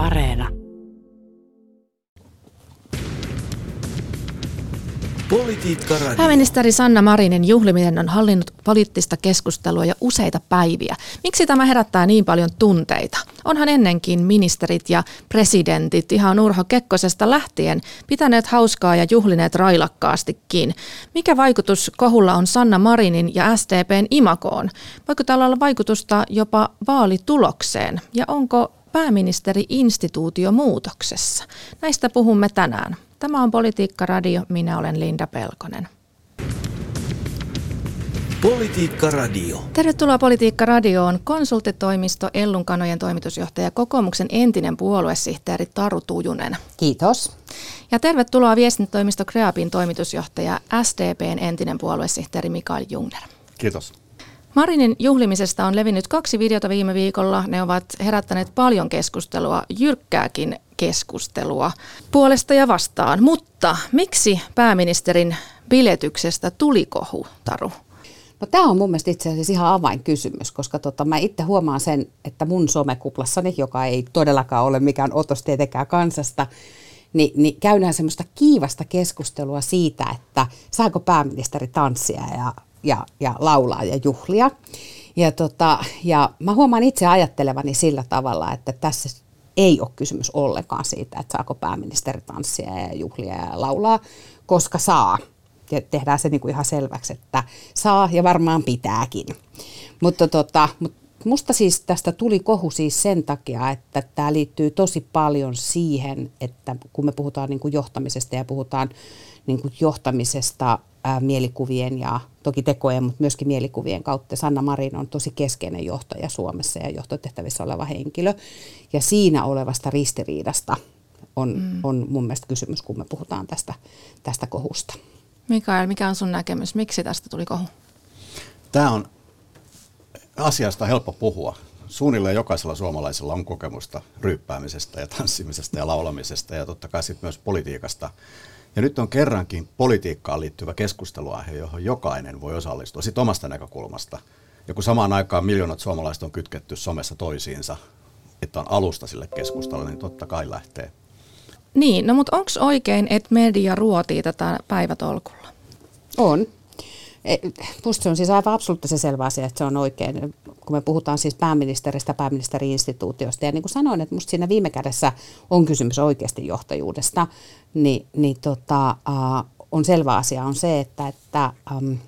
Areena. Politiikka Radio. Pääministeri Sanna Marinin juhliminen on hallinnut poliittista keskustelua jo useita päiviä. Miksi tämä herättää niin paljon tunteita? Onhan ennenkin ministerit ja presidentit ihan Urho Kekkosesta lähtien pitäneet hauskaa ja juhlineet railakkaastikin. Mikä vaikutus kohulla on Sanna Marinin ja SDPn imakoon? Voiko tällä olla vaikutusta jopa vaalitulokseen? Ja onko pääministeri instituutio muutoksessa? Näistä puhumme tänään. Tämä on Politiikka Radio, minä olen Linda Pelkonen. Politiikka Radio. Tervetuloa Politiikka Radioon. Konsulttitoimisto Ellun kanojen toimitusjohtaja kokoomuksen entinen puoluesihteeri Taru Tujunen. Kiitos. Ja tervetuloa viestintätoimisto Kreapin toimitusjohtaja SDPn entinen puoluesihteeri Mikael Jungner. Kiitos. Marinin juhlimisesta on levinnyt kaksi videota viime viikolla. Ne ovat herättäneet paljon keskustelua, jyrkkääkin keskustelua puolesta ja vastaan. Mutta miksi pääministerin biletyksestä tuli kohu, Taru? No tämä on mun mielestä itse asiassa ihan avainkysymys, koska tota, mä itse huomaan sen, että mun somekuplassani, joka ei todellakaan ole mikään otos tietenkään kansasta, niin, niin käydään semmoista kiivasta keskustelua siitä, että saako pääministeri tanssia ja, ja, ja laulaa ja juhlia. Ja, tota, ja mä huomaan itse ajattelevani sillä tavalla, että tässä ei ole kysymys ollenkaan siitä, että saako pääministeri tanssia ja juhlia ja laulaa, koska saa. Ja tehdään se niin kuin ihan selväksi, että saa ja varmaan pitääkin. Mutta tota, mut musta siis tästä tuli kohu siis sen takia, että tämä liittyy tosi paljon siihen, että kun me puhutaan niin kuin johtamisesta ja puhutaan niin kuin johtamisesta ää, mielikuvien ja toki tekojen, mutta myöskin mielikuvien kautta. Sanna Marin on tosi keskeinen johtaja Suomessa ja johtotehtävissä oleva henkilö. Ja siinä olevasta ristiriidasta on, mm. on mun mielestä kysymys, kun me puhutaan tästä, tästä kohusta. Mikael, mikä on sun näkemys? Miksi tästä tuli kohu? Tämä on asiasta helppo puhua. Suunnilleen jokaisella suomalaisella on kokemusta ryyppäämisestä ja tanssimisesta ja laulamisesta ja totta kai sitten myös politiikasta. Ja nyt on kerrankin politiikkaan liittyvä keskusteluaihe, johon jokainen voi osallistua sitten omasta näkökulmasta. Ja kun samaan aikaan miljoonat suomalaiset on kytketty somessa toisiinsa, että on alusta sille keskustelulle, niin totta kai lähtee. Niin, no mutta onko oikein, että media ruotii tätä päivätolkulla? On. E, musta se on siis aivan absoluuttisen selvä asia, että se on oikein, kun me puhutaan siis pääministeristä, pääministeri-instituutiosta. Ja niin kuin sanoin, että musta siinä viime kädessä on kysymys oikeasti johtajuudesta, niin, niin tota, uh, on selvä asia on se, että, että um,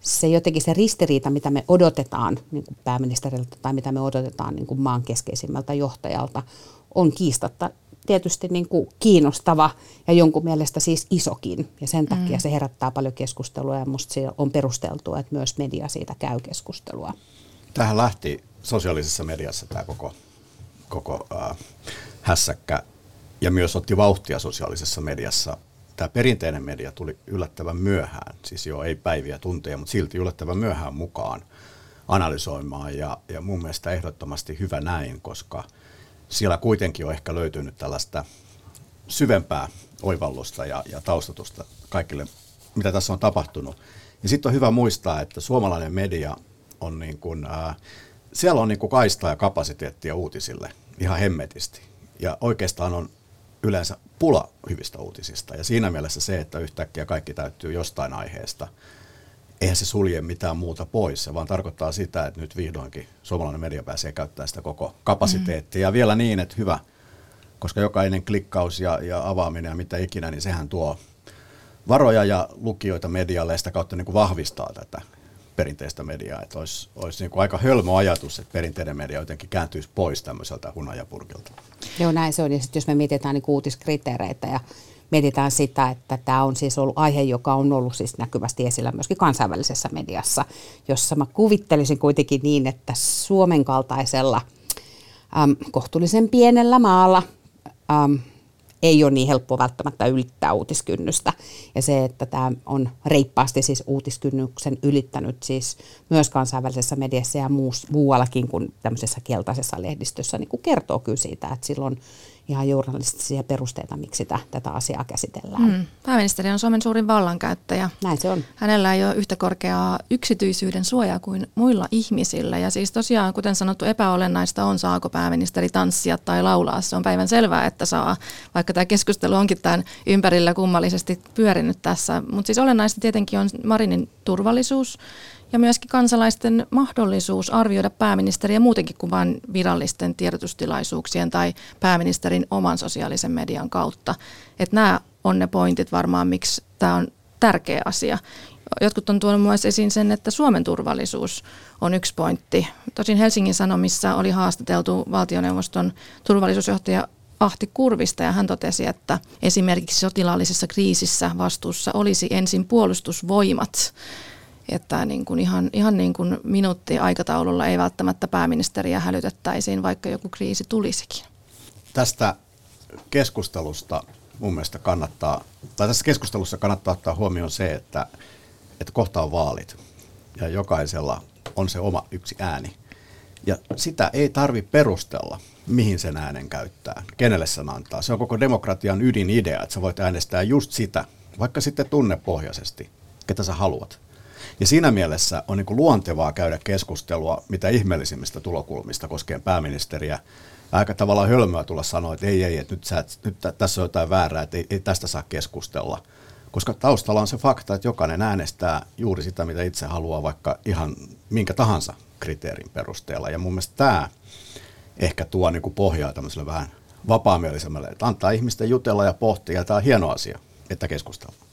se jotenkin se ristiriita, mitä me odotetaan niin kuin pääministeriltä tai mitä me odotetaan niin kuin maan keskeisimmältä johtajalta, on kiistatta tietysti niin kuin kiinnostava ja jonkun mielestä siis isokin. Ja sen takia mm. se herättää paljon keskustelua ja minusta se on perusteltua, että myös media siitä käy keskustelua. Tähän lähti sosiaalisessa mediassa tämä koko, koko äh, hässäkkä ja myös otti vauhtia sosiaalisessa mediassa. Tämä perinteinen media tuli yllättävän myöhään, siis jo ei päiviä tunteja, mutta silti yllättävän myöhään mukaan analysoimaan ja, ja mun mielestä ehdottomasti hyvä näin, koska – siellä kuitenkin on ehkä löytynyt tällaista syvempää oivallusta ja, ja taustatusta kaikille, mitä tässä on tapahtunut. Ja sitten on hyvä muistaa, että suomalainen media on niin kuin, ää, siellä on niin kuin kaistaa ja kapasiteettia uutisille ihan hemmetisti. Ja oikeastaan on yleensä pula hyvistä uutisista. Ja siinä mielessä se, että yhtäkkiä kaikki täyttyy jostain aiheesta – eihän se sulje mitään muuta pois, se vaan tarkoittaa sitä, että nyt vihdoinkin suomalainen media pääsee käyttämään sitä koko kapasiteettia. Mm. Ja vielä niin, että hyvä, koska jokainen klikkaus ja, ja avaaminen ja mitä ikinä, niin sehän tuo varoja ja lukijoita medialle ja sitä kautta niin kuin vahvistaa tätä perinteistä mediaa. Että olisi, olisi niin kuin aika hölmö ajatus, että perinteinen media jotenkin kääntyisi pois tämmöiseltä hunajapurkilta. Joo, näin se on. Ja sitten jos me mietitään niin uutiskriteereitä ja mietitään sitä, että tämä on siis ollut aihe, joka on ollut siis näkyvästi esillä myöskin kansainvälisessä mediassa, jossa mä kuvittelisin kuitenkin niin, että Suomen kaltaisella äm, kohtuullisen pienellä maalla äm, ei ole niin helppo välttämättä ylittää uutiskynnystä. Ja se, että tämä on reippaasti siis uutiskynnyksen ylittänyt siis myös kansainvälisessä mediassa ja muuallakin kuin tämmöisessä keltaisessa lehdistössä, niin kuin kertoo kyllä siitä, että silloin ihan journalistisia perusteita, miksi sitä, tätä asiaa käsitellään. Mm. Pääministeri on Suomen suurin vallankäyttäjä. Näin se on. Hänellä ei ole yhtä korkeaa yksityisyyden suojaa kuin muilla ihmisillä. Ja siis tosiaan, kuten sanottu, epäolennaista on, saako pääministeri tanssia tai laulaa. Se on päivän selvää, että saa, vaikka tämä keskustelu onkin tämän ympärillä kummallisesti pyörinyt tässä. Mutta siis olennaista tietenkin on Marinin turvallisuus ja myöskin kansalaisten mahdollisuus arvioida pääministeriä muutenkin kuin vain virallisten tiedotustilaisuuksien tai pääministerin oman sosiaalisen median kautta. Että nämä on ne pointit varmaan, miksi tämä on tärkeä asia. Jotkut on tuonut myös esiin sen, että Suomen turvallisuus on yksi pointti. Tosin Helsingin Sanomissa oli haastateltu valtioneuvoston turvallisuusjohtaja Ahti Kurvista ja hän totesi, että esimerkiksi sotilaallisessa kriisissä vastuussa olisi ensin puolustusvoimat että niin kuin ihan, ihan niin kuin minuutti aikataululla ei välttämättä pääministeriä hälytettäisiin, vaikka joku kriisi tulisikin. Tästä keskustelusta mun mielestä kannattaa, tai tässä keskustelussa kannattaa ottaa huomioon se, että, että kohta on vaalit ja jokaisella on se oma yksi ääni. Ja sitä ei tarvi perustella, mihin sen äänen käyttää, kenelle sen antaa. Se on koko demokratian ydinidea, että sä voit äänestää just sitä, vaikka sitten tunnepohjaisesti, ketä sä haluat. Ja siinä mielessä on niin kuin luontevaa käydä keskustelua mitä ihmeellisimmistä tulokulmista koskien pääministeriä. Aika tavallaan hölmöä tulla sanoa, että ei, ei, että nyt, sä nyt tässä on jotain väärää, että ei, ei tästä saa keskustella. Koska taustalla on se fakta, että jokainen äänestää juuri sitä, mitä itse haluaa, vaikka ihan minkä tahansa kriteerin perusteella. Ja mun mielestä tämä ehkä tuo niin kuin pohjaa tämmöiselle vähän vapaamielisemmälle, että antaa ihmisten jutella ja pohtia, ja tämä on hieno asia, että keskustellaan.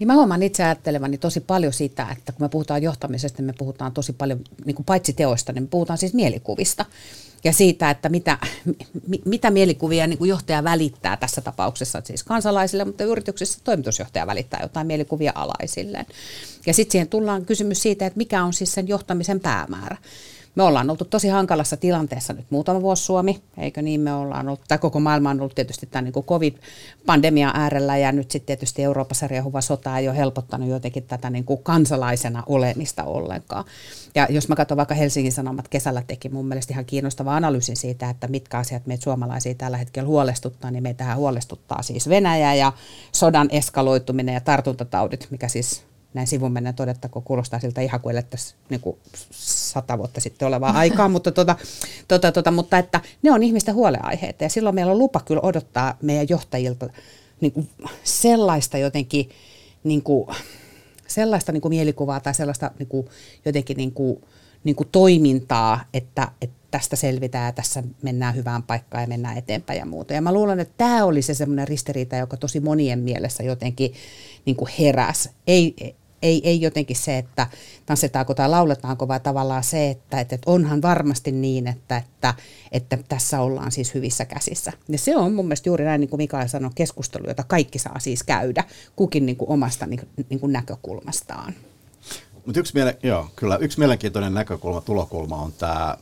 Niin mä huomaan itse ajattelevani tosi paljon sitä, että kun me puhutaan johtamisesta, me puhutaan tosi paljon, niin kuin paitsi teoista, niin me puhutaan siis mielikuvista. Ja siitä, että mitä, mitä mielikuvia niin kuin johtaja välittää tässä tapauksessa, siis kansalaisille, mutta yrityksissä toimitusjohtaja välittää jotain mielikuvia alaisilleen. Ja sitten siihen tullaan kysymys siitä, että mikä on siis sen johtamisen päämäärä. Me ollaan oltu tosi hankalassa tilanteessa nyt muutama vuosi Suomi, eikö niin me ollaan ollut, tai koko maailma on ollut tietysti tämän niin covid-pandemian äärellä ja nyt sitten tietysti Euroopassa riehuva sota ei ole helpottanut jotenkin tätä niin kuin kansalaisena olemista ollenkaan. Ja jos mä katson vaikka Helsingin Sanomat kesällä teki mun mielestä ihan kiinnostava analyysin siitä, että mitkä asiat meitä suomalaisia tällä hetkellä huolestuttaa, niin meitä huolestuttaa siis Venäjä ja sodan eskaloituminen ja tartuntataudit, mikä siis näin sivun mennä todettako, kuulostaa siltä ihan kuin elettäisiin niin kuin sata vuotta sitten olevaa aikaa, mutta, tota, tota, tota, mutta että ne on ihmisten huoleaiheita ja silloin meillä on lupa kyllä odottaa meidän johtajilta niin kuin sellaista jotenkin niin kuin, sellaista niin kuin mielikuvaa tai sellaista niin kuin, jotenkin niin kuin, niin kuin toimintaa, että, että tästä selvitään ja tässä mennään hyvään paikkaan ja mennään eteenpäin ja muuta. Ja mä luulen, että tämä oli se semmoinen ristiriita, joka tosi monien mielessä jotenkin niin kuin heräs. Ei, ei, ei jotenkin se, että tanssitaanko tai lauletaanko, vaan tavallaan se, että, että onhan varmasti niin, että, että, että tässä ollaan siis hyvissä käsissä. Ja se on mun mielestä juuri näin, niin kuin Mikael sanoi, keskustelu, jota kaikki saa siis käydä, kukin niin kuin omasta niin, niin kuin näkökulmastaan. Mutta yksi, miele- joo, kyllä, yksi mielenkiintoinen näkökulma, tulokulma on tämä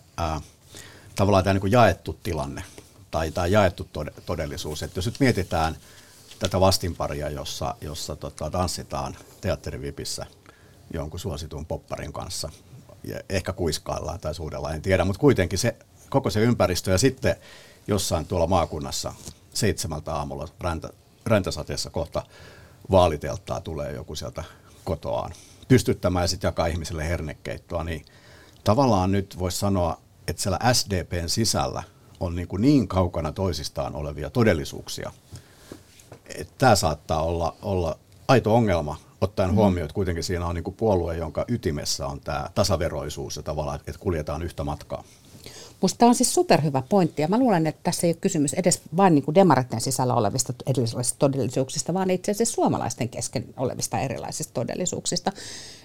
tavallaan tämä niin jaettu tilanne tai, tai jaettu todellisuus. Että jos nyt mietitään – tätä vastinparia, jossa, jossa tota, tanssitaan teatterivipissä jonkun suositun popparin kanssa. Ja ehkä kuiskaillaan tai suudellaan, en tiedä, mutta kuitenkin se, koko se ympäristö ja sitten jossain tuolla maakunnassa seitsemältä aamulla räntä, räntäsateessa kohta vaaliteltaa tulee joku sieltä kotoaan pystyttämään ja sitten jakaa ihmisille hernekeittoa, niin tavallaan nyt voisi sanoa, että siellä SDPn sisällä on niin, kuin niin kaukana toisistaan olevia todellisuuksia, tämä saattaa olla, olla aito ongelma, ottaen mm. huomioon, että kuitenkin siinä on niin puolue, jonka ytimessä on tämä tasaveroisuus ja tavallaan, että kuljetaan yhtä matkaa. Musta tämä on siis superhyvä pointti ja mä luulen, että tässä ei ole kysymys edes vain niin demaritten sisällä olevista erilaisista todellisuuksista, vaan itse asiassa suomalaisten kesken olevista erilaisista todellisuuksista.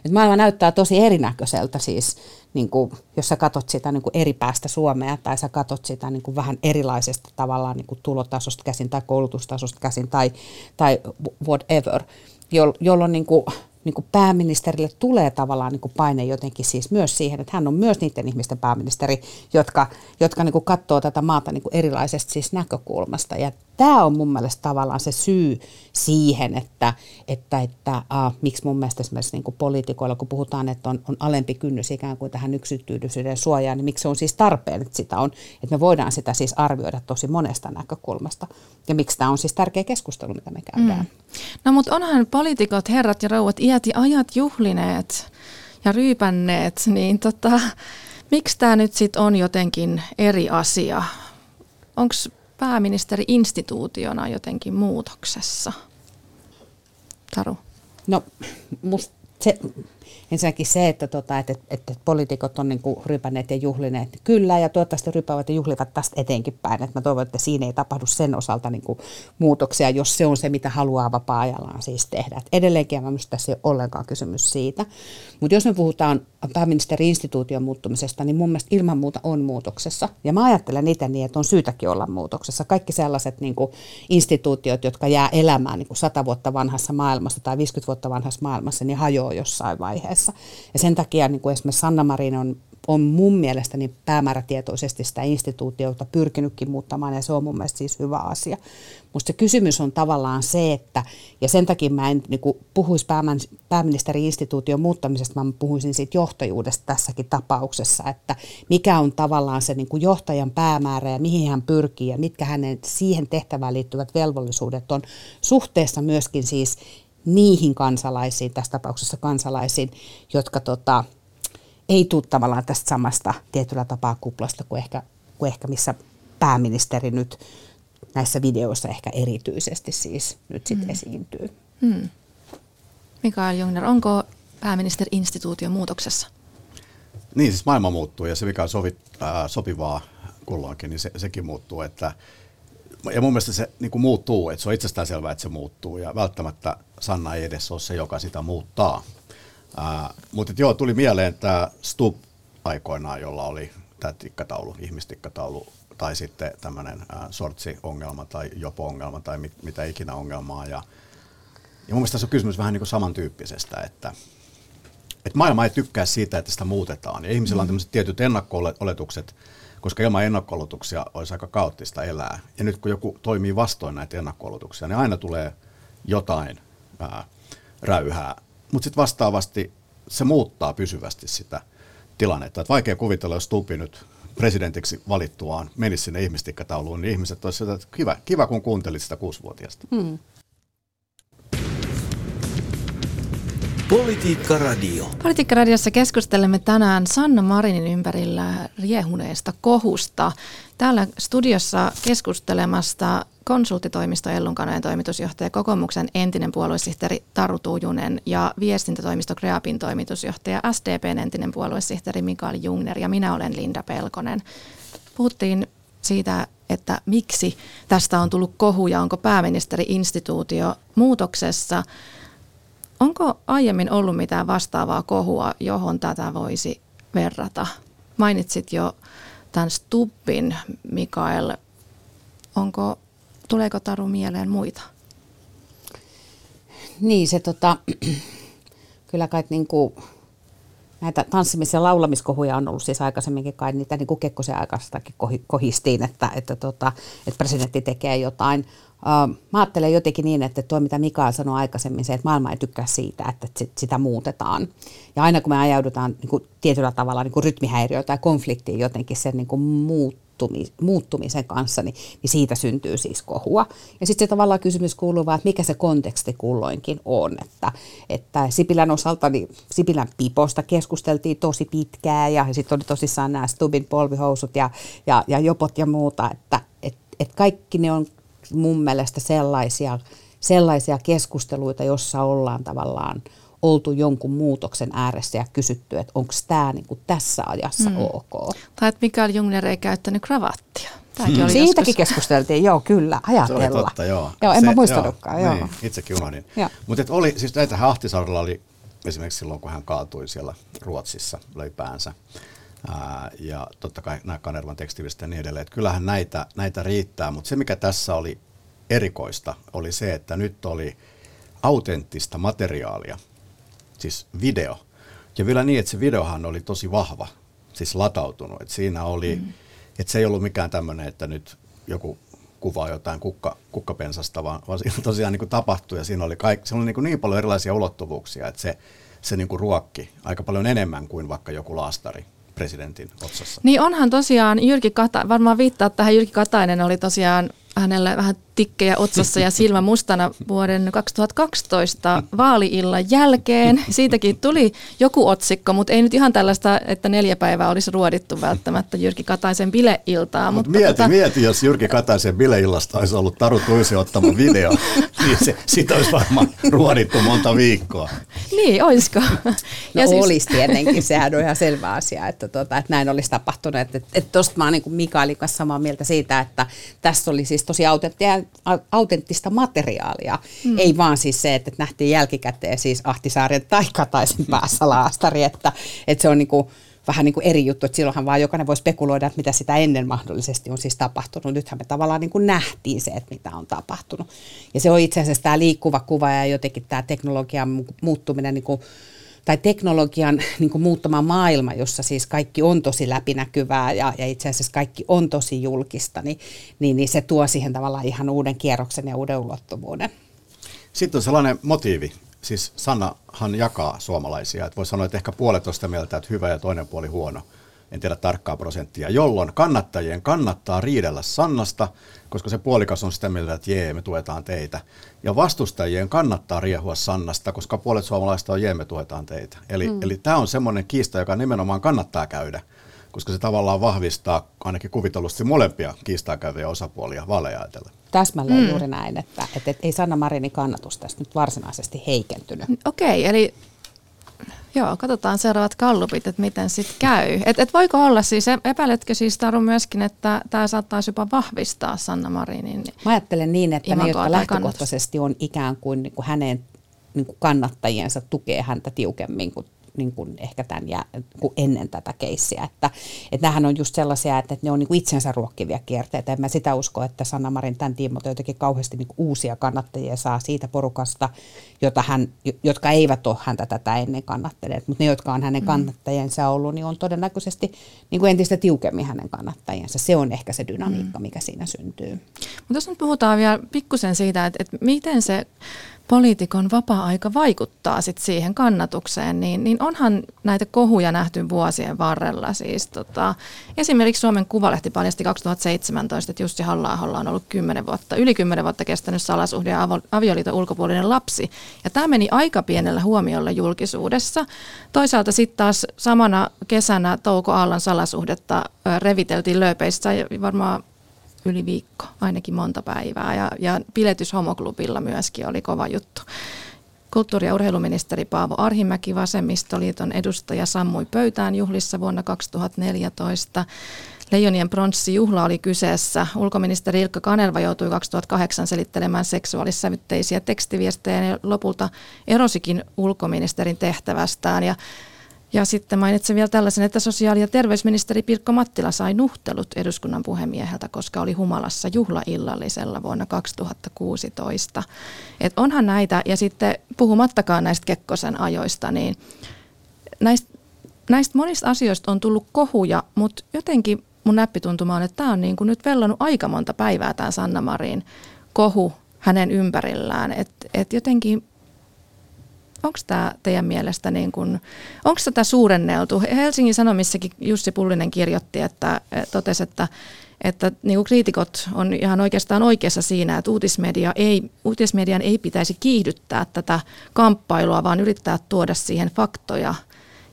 Et maailma näyttää tosi erinäköiseltä siis, niin kuin, jos sä katot sitä niin kuin eri päästä Suomea tai sä katot sitä niin kuin vähän erilaisesta tavallaan niin kuin tulotasosta käsin tai koulutustasosta käsin tai, tai whatever, jolloin niin kuin, niin kuin pääministerille tulee tavallaan niin kuin paine jotenkin siis myös siihen, että hän on myös niiden ihmisten pääministeri, jotka, jotka niin katsoo tätä maata niin kuin erilaisesta siis näkökulmasta. Ja tämä on mun mielestä tavallaan se syy siihen, että, että, että äh, miksi mun mielestä esimerkiksi niin kuin poliitikoilla, kun puhutaan, että on, on alempi kynnys ikään kuin tähän yksityisyyden suojaan, niin miksi se on siis tarpeen, että sitä on, että me voidaan sitä siis arvioida tosi monesta näkökulmasta. Ja miksi tämä on siis tärkeä keskustelu, mitä me käydään. Mm. No mutta onhan poliitikot, herrat ja rouvat, iät ja ajat juhlineet ja ryypänneet, niin tota, miksi tämä nyt sitten on jotenkin eri asia? Onko pääministeri instituutiona jotenkin muutoksessa? Taru. No, musta se, ensinnäkin se, että, tota, että, että, että poliitikot on niin kuin rypänneet ja juhlineet, kyllä, ja toivottavasti rypävät ja juhlivat tästä eteenkin päin. Että mä toivon, että siinä ei tapahdu sen osalta niin kuin muutoksia, jos se on se, mitä haluaa vapaa-ajallaan siis tehdä. Et edelleenkin minusta tässä ei ole ollenkaan kysymys siitä. Mutta jos me puhutaan pääministeri-instituution muuttumisesta, niin mun mielestä ilman muuta on muutoksessa. Ja mä ajattelen niitä niin, että on syytäkin olla muutoksessa. Kaikki sellaiset niin kuin instituutiot, jotka jää elämään niin kuin 100 vuotta vanhassa maailmassa tai 50 vuotta vanhassa maailmassa, niin hajoaa jossain vaiheessa. Ja sen takia niin kuin esimerkiksi Sanna Marin on on mun mielestäni päämäärätietoisesti sitä instituutiota pyrkinytkin muuttamaan ja se on mun mielestä siis hyvä asia. Mutta se kysymys on tavallaan se, että, ja sen takia mä en niin puhuisi pääministeri-instituution muuttamisesta, mä puhuisin siitä johtajuudesta tässäkin tapauksessa, että mikä on tavallaan se niin johtajan päämäärä ja mihin hän pyrkii ja mitkä hänen siihen tehtävään liittyvät velvollisuudet on suhteessa myöskin siis niihin kansalaisiin, tässä tapauksessa kansalaisiin, jotka tota, ei tule tavallaan tästä samasta tietyllä tapaa kuplasta kuin ehkä, kuin ehkä missä pääministeri nyt näissä videoissa ehkä erityisesti siis nyt sitten mm. esiintyy. Mm. Mikael Jungner, onko pääministeri-instituutio muutoksessa? Niin, siis maailma muuttuu ja se mikä on sovi, äh, sopivaa kulloinkin, niin se, sekin muuttuu. Että, ja mun mielestä se niin kuin muuttuu, että se on itsestään selvää, että se muuttuu ja välttämättä Sanna ei edes ole se, joka sitä muuttaa. Äh, mutta joo, tuli mieleen tämä Stub aikoinaan, jolla oli tämä tikkataulu, ihmistikkataulu, tai sitten tämmöinen sortsi-ongelma tai jopo-ongelma tai mit, mitä ikinä ongelmaa. Ja, ja mun mielestä tässä on kysymys vähän niin kuin samantyyppisestä, että, että maailma ei tykkää siitä, että sitä muutetaan. Ja ihmisillä on mm. tämmöiset tietyt ennakko-oletukset, koska ilman ennakko olisi aika kaoottista elää. Ja nyt kun joku toimii vastoin näitä ennakko niin aina tulee jotain ää, räyhää mutta sitten vastaavasti se muuttaa pysyvästi sitä tilannetta. Et vaikea kuvitella, jos Stupi nyt presidentiksi valittuaan menisi sinne ihmistikkatauluun, niin ihmiset olisivat että kiva, kiva kun kuuntelit sitä kuusivuotiaasta. Hmm. Politiikka Radio. Politiikka Radiossa keskustelemme tänään Sanna Marinin ympärillä riehuneesta kohusta. Täällä studiossa keskustelemasta konsulttitoimisto Ellunkanojen toimitusjohtaja, kokoomuksen entinen puoluesihteeri Taru Tuujunen ja viestintätoimisto Kreapin toimitusjohtaja SDPn entinen puoluesihteeri Mikael Jungner ja minä olen Linda Pelkonen. Puhuttiin siitä, että miksi tästä on tullut kohu ja onko pääministeri-instituutio muutoksessa. Onko aiemmin ollut mitään vastaavaa kohua, johon tätä voisi verrata? Mainitsit jo tämän Stubbin, Mikael. Onko Tuleeko Taru mieleen muita? Niin, se tota, kyllä kai niin kuin, näitä tanssimis- ja laulamiskohuja on ollut siis aikaisemminkin kai niitä niin kuin Kekkosen aikaistakin kohistiin, että, että, tota, että presidentti tekee jotain. Mä ajattelen jotenkin niin, että tuo mitä Mikael sanoi aikaisemmin, se, että maailma ei tykkää siitä, että sitä muutetaan. Ja aina kun me ajaudutaan niin kuin tietyllä tavalla niin kuin rytmihäiriöön tai konfliktiin jotenkin sen niin kuin muut, muuttumisen kanssa, niin, niin siitä syntyy siis kohua. Ja sitten se tavallaan kysymys kuuluu vaan, että mikä se konteksti kulloinkin on. Että, että Sipilän osalta, niin Sipilän piposta keskusteltiin tosi pitkään ja sitten oli tosissaan nämä Stubin polvihousut ja, ja, ja jopot ja muuta, että et, et kaikki ne on mun mielestä sellaisia, sellaisia keskusteluita, jossa ollaan tavallaan oltu jonkun muutoksen ääressä ja kysytty, että onko tämä niinku tässä ajassa mm. ok. Tai että Mikael Jungner ei käyttänyt kravattia. Hmm. Oli Siitäkin joskus. keskusteltiin, joo kyllä, ajatella. Se oli totta, joo. Joo, en Se, mä muistanutkaan, joo. Niin, itsekin unohdin. Mutta oli, siis näitä Ahtisaarella oli esimerkiksi silloin, kun hän kaatui siellä Ruotsissa, löi päänsä. Ää, ja totta kai nämä Kanervan tekstiviset ja niin edelleen. Että kyllähän näitä, näitä riittää, mutta se mikä tässä oli erikoista oli se, että nyt oli autenttista materiaalia siis video. Ja vielä niin, että se videohan oli tosi vahva, siis latautunut. Että siinä oli, mm. että se ei ollut mikään tämmöinen, että nyt joku kuvaa jotain kukka, kukkapensasta, vaan, vaan siinä tosiaan niin kuin tapahtui ja siinä oli, kaikki, siinä oli niin, kuin niin paljon erilaisia ulottuvuuksia, että se, se niin kuin ruokki aika paljon enemmän kuin vaikka joku laastari presidentin otsassa. Niin onhan tosiaan Jyrki Katainen, varmaan viittaa tähän Jyrki Katainen oli tosiaan hänellä vähän tikkejä otsassa ja silmä mustana vuoden 2012 vaaliillan jälkeen. Siitäkin tuli joku otsikko, mutta ei nyt ihan tällaista, että neljä päivää olisi ruodittu välttämättä Jyrki Kataisen bileiltaa. Mut mutta mieti, tota... mieti, jos Jyrki Kataisen bileillasta olisi ollut Taru Tuisi ottama video, niin se, siitä olisi varmaan ruodittu monta viikkoa. Niin, olisiko? No ja siis... olisi tietenkin, sehän on ihan selvä asia, että, tuota, että näin olisi tapahtunut. Että, että tuosta mä olen niin Mikaelin kanssa samaa mieltä siitä, että tässä oli siis tosi autenttista materiaalia. Mm. Ei vaan siis se, että nähtiin jälkikäteen siis Ahtisaaren tai Kataisen päässä laastari, että, että se on niin kuin, vähän niin kuin eri juttu, että silloinhan vaan jokainen voi spekuloida, että mitä sitä ennen mahdollisesti on siis tapahtunut. Nythän me tavallaan niin kuin nähtiin se, että mitä on tapahtunut. Ja se on itse asiassa tämä liikkuva kuva ja jotenkin tämä teknologian muuttuminen niin kuin tai teknologian niin kuin muuttama maailma, jossa siis kaikki on tosi läpinäkyvää ja, ja itse asiassa kaikki on tosi julkista, niin, niin, niin se tuo siihen tavallaan ihan uuden kierroksen ja uuden ulottuvuuden. Sitten on sellainen motiivi, siis Sannahan jakaa suomalaisia, että sanoa, että ehkä puolet on sitä mieltä, että hyvä ja toinen puoli huono en tiedä tarkkaa prosenttia, jolloin kannattajien kannattaa riidellä Sannasta, koska se puolikas on sitä mieltä, että jee, me tuetaan teitä. Ja vastustajien kannattaa riehua Sannasta, koska puolet suomalaista on jee, me tuetaan teitä. Eli, mm. eli tämä on semmoinen kiista, joka nimenomaan kannattaa käydä, koska se tavallaan vahvistaa ainakin kuvitellusti molempia kiistaa käyviä osapuolia vaaleja ajatellen. Täsmälleen mm. juuri näin, että, että, että ei Sanna Marinin kannatus tästä nyt varsinaisesti heikentynyt. Okei, okay, eli Joo, katsotaan seuraavat kallupit, että miten sitten käy. Et, et voiko olla siis, epäiletkö siis Taru myöskin, että tämä saattaisi jopa vahvistaa Sanna Marinin Mä ajattelen niin, että ne, jotka lähtökohtaisesti on ikään kuin, niin kuin hänen niin kuin kannattajiensa tukee häntä tiukemmin kuin niin kuin ehkä tämän jä, kuin ennen tätä keissiä. Että, että nämähän on just sellaisia, että, että ne on niin kuin itsensä ruokkivia kierteitä. En mä sitä usko, että Sanna Marin tämän tiimoilta jotenkin kauheasti niin kuin uusia kannattajia saa siitä porukasta, jota hän, jotka eivät ole häntä tätä ennen kannattaneet. Mutta ne, jotka on hänen mm. kannattajiensa ollut, niin on todennäköisesti niin kuin entistä tiukemmin hänen kannattajiensa. Se on ehkä se dynamiikka, mikä siinä syntyy. Mutta jos nyt puhutaan vielä pikkusen siitä, että, että miten se poliitikon vapaa-aika vaikuttaa sit siihen kannatukseen, niin, niin onhan näitä kohuja nähty vuosien varrella. Siis tota, esimerkiksi Suomen Kuvalehti paljasti 2017, että Jussi halla on ollut 10 vuotta, yli 10 vuotta kestänyt salasuhde ja avioliiton ulkopuolinen lapsi. Ja tämä meni aika pienellä huomiolla julkisuudessa. Toisaalta sitten taas samana kesänä Touko Aallan salasuhdetta reviteltiin lööpeissä ja varmaan yli viikko, ainakin monta päivää. Ja, ja piletys homoklubilla myöskin oli kova juttu. Kulttuuri- ja urheiluministeri Paavo Arhimäki, Vasemmistoliiton edustaja, sammui pöytään juhlissa vuonna 2014. Leijonien pronssijuhla oli kyseessä. Ulkoministeri Ilkka Kanerva joutui 2008 selittelemään seksuaalissävytteisiä tekstiviestejä ja lopulta erosikin ulkoministerin tehtävästään. Ja ja sitten mainitsen vielä tällaisen, että sosiaali- ja terveysministeri Pirkko Mattila sai nuhtelut eduskunnan puhemieheltä, koska oli humalassa juhlaillallisella vuonna 2016. Et onhan näitä, ja sitten puhumattakaan näistä Kekkosen ajoista, niin näistä, näistä monista asioista on tullut kohuja, mutta jotenkin mun näppituntuma on, että tämä on niin kuin nyt vellonut aika monta päivää tämä Sanna Marin kohu hänen ympärillään. Että et jotenkin onko tämä teidän mielestä, niin onko tätä suurenneltu? Helsingin Sanomissakin Jussi Pullinen kirjoitti, että totesi, että että niin kuin kriitikot on ihan oikeastaan oikeassa siinä, että uutismedia ei, uutismedian ei pitäisi kiihdyttää tätä kamppailua, vaan yrittää tuoda siihen faktoja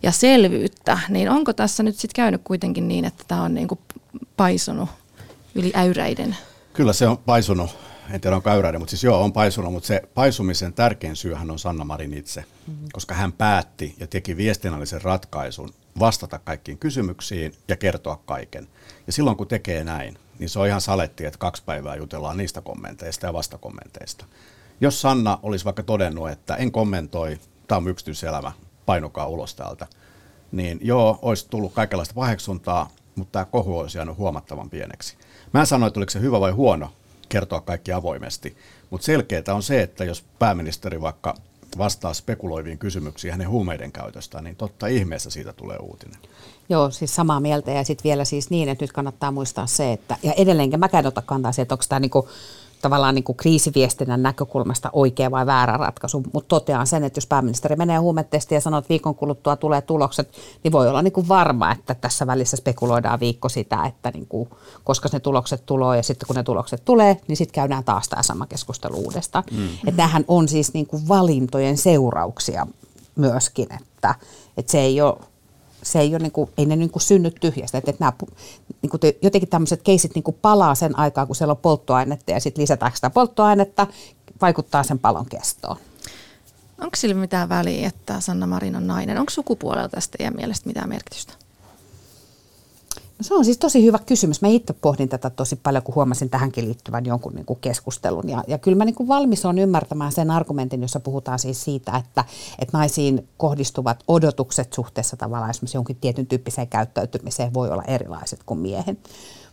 ja selvyyttä. Niin onko tässä nyt sitten käynyt kuitenkin niin, että tämä on niin kuin paisunut yli äyräiden? Kyllä se on paisunut en tiedä on käyräinen, mutta siis joo, on paisunut, mutta se paisumisen tärkein syyhän on Sanna Marin itse, mm-hmm. koska hän päätti ja teki viestinnällisen ratkaisun vastata kaikkiin kysymyksiin ja kertoa kaiken. Ja silloin kun tekee näin, niin se on ihan saletti, että kaksi päivää jutellaan niistä kommenteista ja vastakommenteista. Jos Sanna olisi vaikka todennut, että en kommentoi, tämä on yksityiselämä, painokaa ulos täältä, niin joo, olisi tullut kaikenlaista paheksuntaa, mutta tämä kohu olisi jäänyt huomattavan pieneksi. Mä en sano, että oliko se hyvä vai huono, kertoa kaikki avoimesti. Mutta selkeää on se, että jos pääministeri vaikka vastaa spekuloiviin kysymyksiin hänen huumeiden käytöstä, niin totta ihmeessä siitä tulee uutinen. Joo, siis samaa mieltä ja sitten vielä siis niin, että nyt kannattaa muistaa se, että ja edelleenkin mä en ota kantaa siihen, että onko tämä niinku tavallaan niin kuin kriisiviestinnän näkökulmasta oikea vai väärä ratkaisu, mutta totean sen, että jos pääministeri menee huumetestiin ja sanoo, että viikon kuluttua tulee tulokset, niin voi olla niin kuin varma, että tässä välissä spekuloidaan viikko sitä, että niin kuin, koska ne tulokset tulee ja sitten kun ne tulokset tulee, niin sitten käydään taas tämä sama keskustelu uudestaan. Mm. Että tämähän on siis niin kuin valintojen seurauksia myöskin, että, että se ei ole se ei, ole niin kuin, ei ne niin kuin synny tyhjästä. Että, että nämä, niin kuin jotenkin tämmöiset keisit niin kuin palaa sen aikaa, kun siellä on polttoainetta ja sitten lisätään sitä polttoainetta, vaikuttaa sen palon kestoon. Onko sillä mitään väliä, että Sanna Marin on nainen? Onko sukupuolella tästä teidän mielestä mitään merkitystä? Se on siis tosi hyvä kysymys. Mä itse pohdin tätä tosi paljon, kun huomasin tähänkin liittyvän jonkun niin kuin keskustelun. Ja, ja kyllä mä niin kuin valmis on ymmärtämään sen argumentin, jossa puhutaan siis siitä, että, että naisiin kohdistuvat odotukset suhteessa tavallaan esimerkiksi jonkin tietyn tyyppiseen käyttäytymiseen voi olla erilaiset kuin miehen.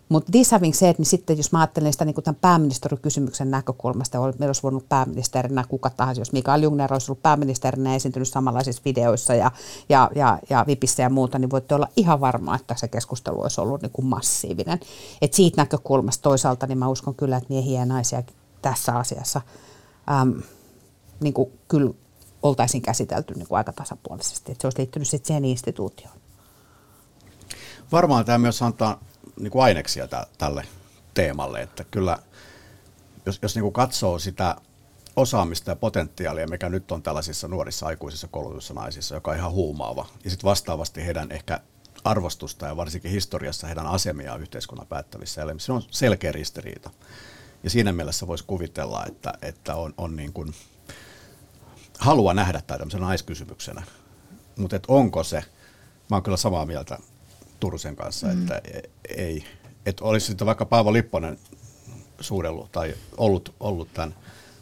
Mutta this having said, niin sitten jos mä ajattelen sitä niin tämän pääministerikysymyksen näkökulmasta, meillä olisi voinut pääministerinä kuka tahansa, jos Mikael Jungner olisi ollut pääministerinä esiintynyt samanlaisissa videoissa ja, ja, ja, ja Vipissä ja muuta, niin voitte olla ihan varma, että se keskustelu olisi ollut niin kuin massiivinen. Et siitä näkökulmasta toisaalta niin mä uskon kyllä, että miehiä ja naisia tässä asiassa äm, niin kuin kyllä oltaisiin käsitelty niin kuin aika tasapuolisesti. Että se olisi liittynyt sitten siihen instituutioon. Varmaan tämä myös antaa niin kuin aineksia tä, tälle teemalle, että kyllä jos, jos niin kuin katsoo sitä osaamista ja potentiaalia, mikä nyt on tällaisissa nuorissa aikuisissa koulutussa naisissa, joka on ihan huumaava, ja sitten vastaavasti heidän ehkä arvostusta ja varsinkin historiassa heidän asemia yhteiskunnan päättävissä elimissä. Se on selkeä ristiriita. Ja siinä mielessä voisi kuvitella, että, että on, on niin kuin halua nähdä tämä tämmöisenä naiskysymyksenä. Mutta onko se, mä oon kyllä samaa mieltä Turusen kanssa, mm. että ei, että olisi sitten vaikka Paavo Lipponen suudellut tai ollut, ollut tämän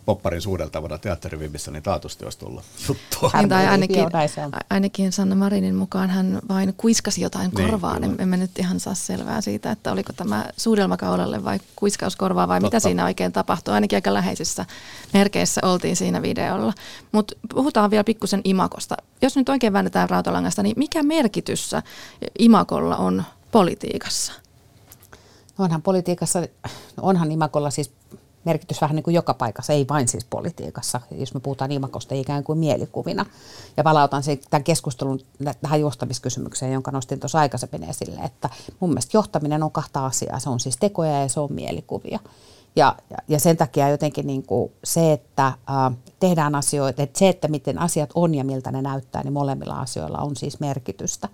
popparin suudeltavana teatterivivissä, niin taatusti olisi tullut juttua. Niin, tai ainakin, ainakin Sanna Marinin mukaan hän vain kuiskasi jotain niin, korvaan. Kyllä. Emme nyt ihan saa selvää siitä, että oliko tämä suudelmakaulalle vai kuiskauskorvaa vai Totta. mitä siinä oikein tapahtui. Ainakin aika läheisissä merkeissä oltiin siinä videolla. Mutta puhutaan vielä pikkusen imakosta. Jos nyt oikein väännetään rautalangasta, niin mikä merkitys imakolla on politiikassa? No onhan politiikassa, onhan imakolla siis merkitys vähän niin kuin joka paikassa, ei vain siis politiikassa, jos me puhutaan imakosta ikään kuin mielikuvina. Ja palautan tämän keskustelun tähän johtamiskysymykseen, jonka nostin tuossa aikaisemmin esille, että mun mielestä johtaminen on kahta asiaa. Se on siis tekoja ja se on mielikuvia. Ja, ja, ja sen takia jotenkin niin kuin se, että äh, tehdään asioita, että se, että miten asiat on ja miltä ne näyttää, niin molemmilla asioilla on siis merkitystä.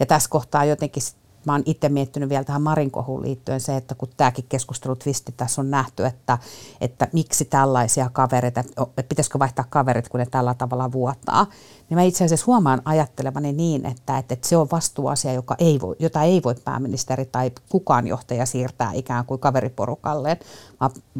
Ja tässä kohtaa jotenkin mä oon itse miettinyt vielä tähän Marin kohuun liittyen se, että kun tämäkin keskustelu twisti tässä on nähty, että, että miksi tällaisia kavereita, että pitäisikö vaihtaa kaverit, kun ne tällä tavalla vuotaa, niin mä itse asiassa huomaan ajattelevani niin, että, että, että se on vastuuasia, joka ei voi, jota ei voi pääministeri tai kukaan johtaja siirtää ikään kuin kaveriporukalleen,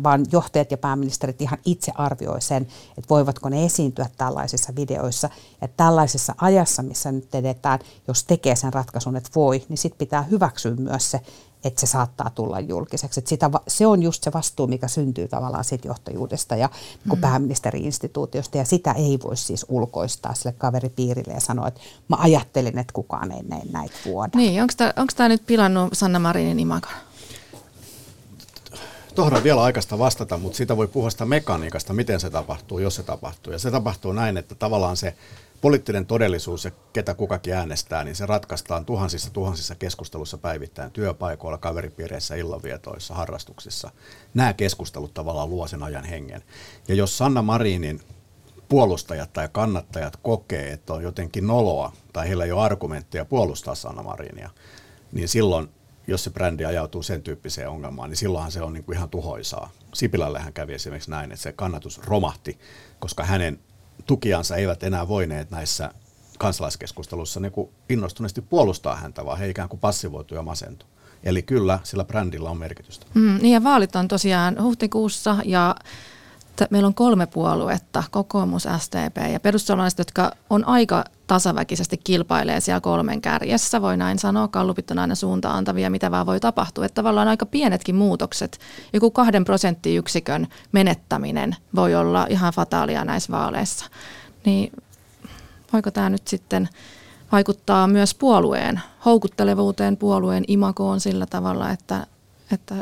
vaan johtajat ja pääministerit ihan itse arvioi sen, että voivatko ne esiintyä tällaisissa videoissa. Ja tällaisessa ajassa, missä nyt edetään, jos tekee sen ratkaisun, että voi, niin sitten pitää hyväksyä myös se, että se saattaa tulla julkiseksi. Että sitä, se on just se vastuu, mikä syntyy tavallaan siitä johtajuudesta ja niin mm. pääministeri-instituutiosta, ja sitä ei voi siis ulkoistaa sille kaveripiirille ja sanoa, että mä ajattelin, että kukaan ei näitä vuoda. Niin, onko tämä nyt pilannut Sanna Marinin imakon? Tuohon on vielä aikaista vastata, mutta siitä voi puhua sitä mekaniikasta, miten se tapahtuu, jos se tapahtuu. Ja se tapahtuu näin, että tavallaan se poliittinen todellisuus ja ketä kukakin äänestää, niin se ratkaistaan tuhansissa tuhansissa keskustelussa päivittäin työpaikoilla, kaveripiireissä, illanvietoissa, harrastuksissa. Nämä keskustelut tavallaan luo sen ajan hengen. Ja jos Sanna Marinin puolustajat tai kannattajat kokee, että on jotenkin noloa tai heillä ei ole argumentteja puolustaa Sanna Marinia, niin silloin jos se brändi ajautuu sen tyyppiseen ongelmaan, niin silloinhan se on niin kuin ihan tuhoisaa. Sipilällähän kävi esimerkiksi näin, että se kannatus romahti, koska hänen tukiansa eivät enää voineet näissä kansalaiskeskustelussa niin kuin innostuneesti puolustaa häntä, vaan he ikään kuin passivoitu ja masentu. Eli kyllä, sillä brändillä on merkitystä. Mm, niin ja vaalit on tosiaan huhtikuussa ja meillä on kolme puoluetta, kokoomus, STP ja perussuomalaiset, jotka on aika tasaväkisesti kilpailee siellä kolmen kärjessä, voi näin sanoa. Kallupit on aina suuntaan antavia, mitä vaan voi tapahtua. Että tavallaan aika pienetkin muutokset, joku kahden prosenttiyksikön menettäminen voi olla ihan fataalia näissä vaaleissa. niin voiko tämä nyt sitten vaikuttaa myös puolueen houkuttelevuuteen, puolueen imakoon sillä tavalla, että, että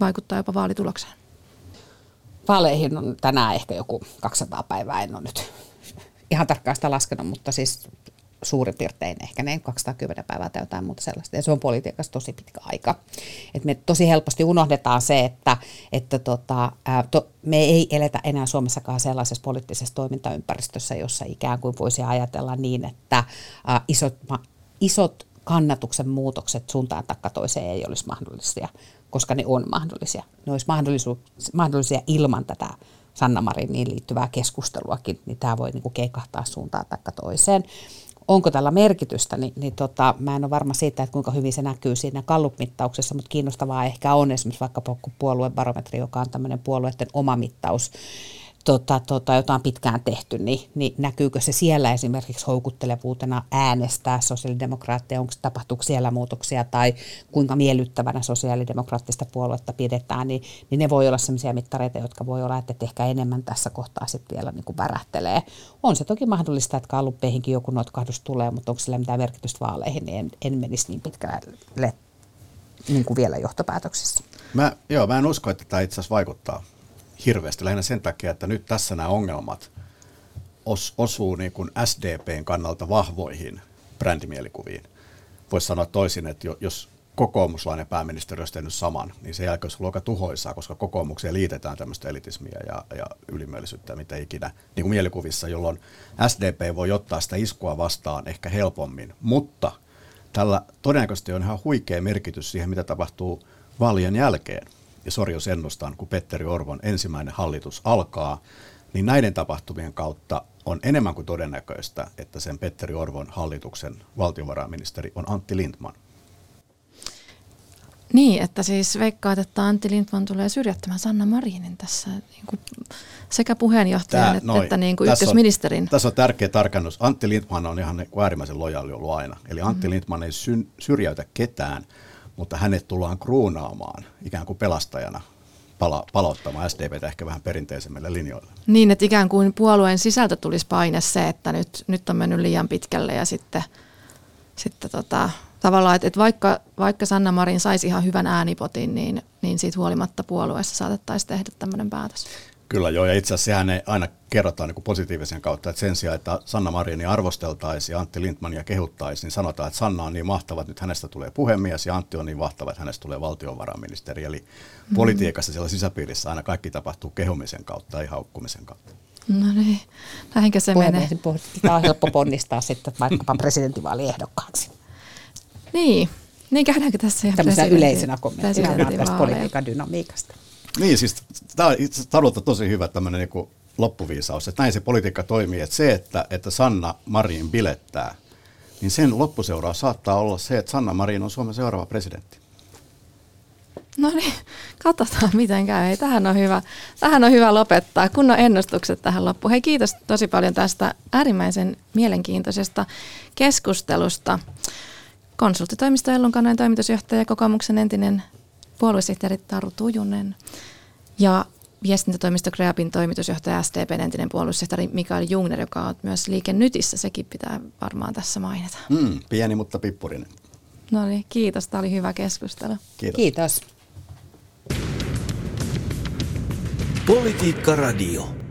vaikuttaa jopa vaalitulokseen? Vaaleihin on tänään ehkä joku 200 päivää, en ole nyt ihan tarkkaan sitä laskenut, mutta siis suurin piirtein ehkä ne 210 päivää tai jotain muuta sellaista. Ja se on politiikassa tosi pitkä aika. Et me tosi helposti unohdetaan se, että, että tota, to, me ei eletä enää Suomessakaan sellaisessa poliittisessa toimintaympäristössä, jossa ikään kuin voisi ajatella niin, että isot, ma, isot kannatuksen muutokset suuntaan takka toiseen ei olisi mahdollisia, koska ne on mahdollisia. Ne olisi mahdollisia ilman tätä Sanna Mariniin liittyvää keskusteluakin, niin tämä voi niin kuin keikahtaa suuntaan tai toiseen onko tällä merkitystä, niin, niin tota, mä en ole varma siitä, että kuinka hyvin se näkyy siinä kallup-mittauksessa, mutta kiinnostavaa ehkä on esimerkiksi vaikka puoluebarometri, joka on tämmöinen puolueiden oma mittaus, tota, tota, jota on pitkään tehty, niin, niin näkyykö se siellä esimerkiksi houkuttelevuutena äänestää sosiaalidemokraatteja, onko tapahtuuko siellä muutoksia tai kuinka miellyttävänä sosiaalidemokraattista puoluetta pidetään, niin, niin ne voi olla sellaisia mittareita, jotka voi olla, että ehkä enemmän tässä kohtaa sitten vielä niin kuin värähtelee. On se toki mahdollista, että kalluppeihinkin joku notkahdus tulee, mutta onko sillä mitään merkitystä vaaleihin, niin en, en menisi niin pitkälle niin kuin vielä johtopäätöksissä. Mä, joo, mä en usko, että tämä itse asiassa vaikuttaa hirveästi, lähinnä sen takia, että nyt tässä nämä ongelmat os, osuu niin kuin SDPn kannalta vahvoihin brändimielikuviin. Voisi sanoa toisin, että jos kokoomuslainen pääministeri olisi tehnyt saman, niin se jälkeen olisi aika tuhoisaa, koska kokoomukseen liitetään tämmöistä elitismiä ja, ja ylimielisyyttä, mitä ikinä, niin kuin mielikuvissa, jolloin SDP voi ottaa sitä iskua vastaan ehkä helpommin, mutta tällä todennäköisesti on ihan huikea merkitys siihen, mitä tapahtuu vaalien jälkeen ja sori jos ennustan, kun Petteri Orvon ensimmäinen hallitus alkaa, niin näiden tapahtumien kautta on enemmän kuin todennäköistä, että sen Petteri Orvon hallituksen valtiovarainministeri on Antti Lindman. Niin, että siis veikkaat, että Antti Lindman tulee syrjättämään Sanna Marinin tässä niin kuin sekä puheenjohtajan Tää, että, noi, että niin kuin tässä ykkösministerin. On, tässä on tärkeä tarkennus. Antti Lindman on ihan niin äärimmäisen lojaali ollut aina. Eli Antti mm-hmm. Lindman ei syn, syrjäytä ketään, mutta hänet tullaan kruunaamaan ikään kuin pelastajana pala- palauttamaan SDPtä ehkä vähän perinteisemmille linjoille. Niin, että ikään kuin puolueen sisältö tulisi paine se, että nyt, nyt on mennyt liian pitkälle ja sitten, sitten tota, tavallaan, että, että vaikka, vaikka Sanna Marin saisi ihan hyvän äänipotin, niin, niin siitä huolimatta puolueessa saatettaisiin tehdä tämmöinen päätös. Kyllä joo, ja itse asiassa sehän ei aina kerrotaan niin positiivisen kautta, että sen sijaan, että Sanna Marini arvosteltaisiin ja Antti Lindmania kehuttaisiin, niin sanotaan, että Sanna on niin mahtava, että nyt hänestä tulee puhemies ja Antti on niin mahtava, että hänestä tulee valtiovarainministeri. Eli mm. politiikassa siellä sisäpiirissä aina kaikki tapahtuu kehumisen kautta, ei haukkumisen kautta. No niin, näinkö se menee? Tämä on helppo ponnistaa sitten vaikkapa presidentinvaaliehdokkaaksi. Niin, niin käydäänkö tässä ihan Tämmöisenä yleisenä kommenttina tästä politiikan dynamiikasta. Niin, siis tämä on tosi hyvä tämmöinen niin loppuviisaus, että näin se politiikka toimii, että se, että, että Sanna Marin bilettää, niin sen loppuseuraus saattaa olla se, että Sanna Marin on Suomen seuraava presidentti. No niin, katsotaan miten käy. Hei, tähän, on hyvä, tähän on hyvä lopettaa. Kunnon ennustukset tähän loppuun. Hei, kiitos tosi paljon tästä äärimmäisen mielenkiintoisesta keskustelusta. Konsulttitoimisto Ellun toimitusjohtaja kokoomuksen entinen puoluesihteeri Taru Tujunen ja viestintätoimisto Kreapin toimitusjohtaja SDPn entinen puoluesihteeri Mikael Jungner, joka on myös Liike Nytissä, sekin pitää varmaan tässä mainita. Mm, pieni, mutta pippurinen. No niin, kiitos. Tämä oli hyvä keskustelu. Kiitos. kiitos. Politiikka Radio.